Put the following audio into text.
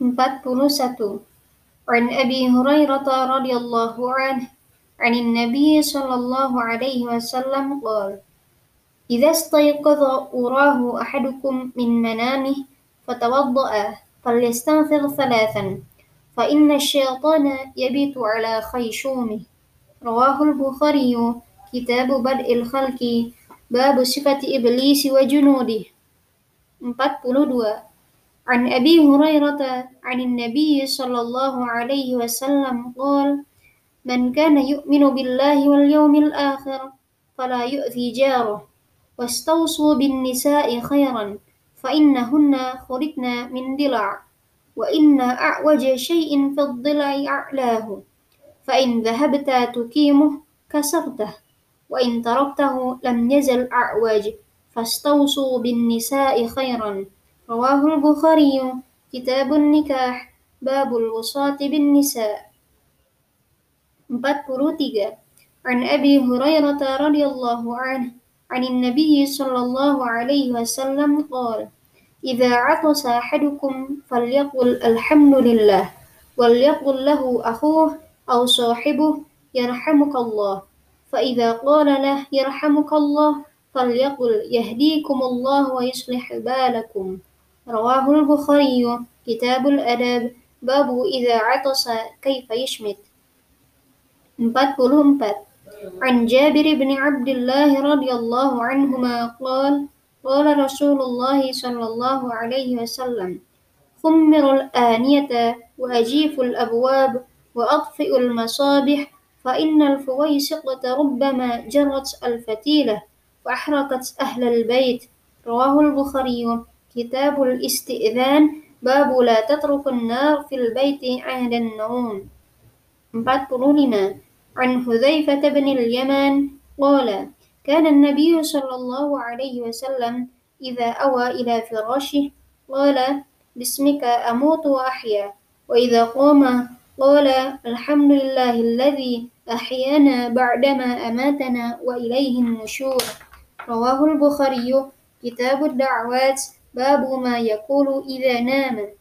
41 عن أبي هريرة رضي الله عنه عن النبي صلى الله عليه وسلم قال إذا استيقظ أراه أحدكم من منامه فتوضأ فليستغفر ثلاثا فإن الشيطان يبيت على خيشومه رواه البخاري كتاب بدء الخلق باب صفة إبليس وجنوده 42 عن أبي هريرة عن النبي صلى الله عليه وسلم قال من كان يؤمن بالله واليوم الآخر فلا يؤذي جاره. واستوصوا بالنساء خيرا فإنهن خلقن من ضلع. وإن أعوج شيء في الضلع أعلاه. فإن ذهبت تقيمه كسرته. وإن تركته لم يزل أعوج. فاستوصوا بالنساء خيرا. رواه البخاري. كتاب النكاح باب الوصاة بالنساء. 43 عن أبي هريرة رضي الله عنه عن النبي صلى الله عليه وسلم قال إذا عطس أحدكم فليقل الحمد لله وليقل له أخوه أو صاحبه يرحمك الله فإذا قال له يرحمك الله فليقل يهديكم الله ويصلح بالكم. رواه البخاري كتاب الأدب باب إذا عطس كيف يشمت. 44 عن جابر بن عبد الله رضي الله عنهما قال قال رسول الله صلى الله عليه وسلم خمروا الآنية وأجيفوا الأبواب وأطفئوا المصابيح فإن الفويسقة ربما جرت الفتيلة وأحرقت أهل البيت. رواه البخاري. كتاب الاستئذان. باب لا تترك النار في البيت عند النوم. 45 عن حذيفة بن اليمان. قال كان النبي صلى الله عليه وسلم إذا أوى إلى فراشه قال باسمك أموت وأحيا. وإذا قام قال الحمد لله الذي أحيانا بعدما أماتنا وإليه النشور. رواه البخاري. كتاب الدعوات. باب ما يقول إذا نام.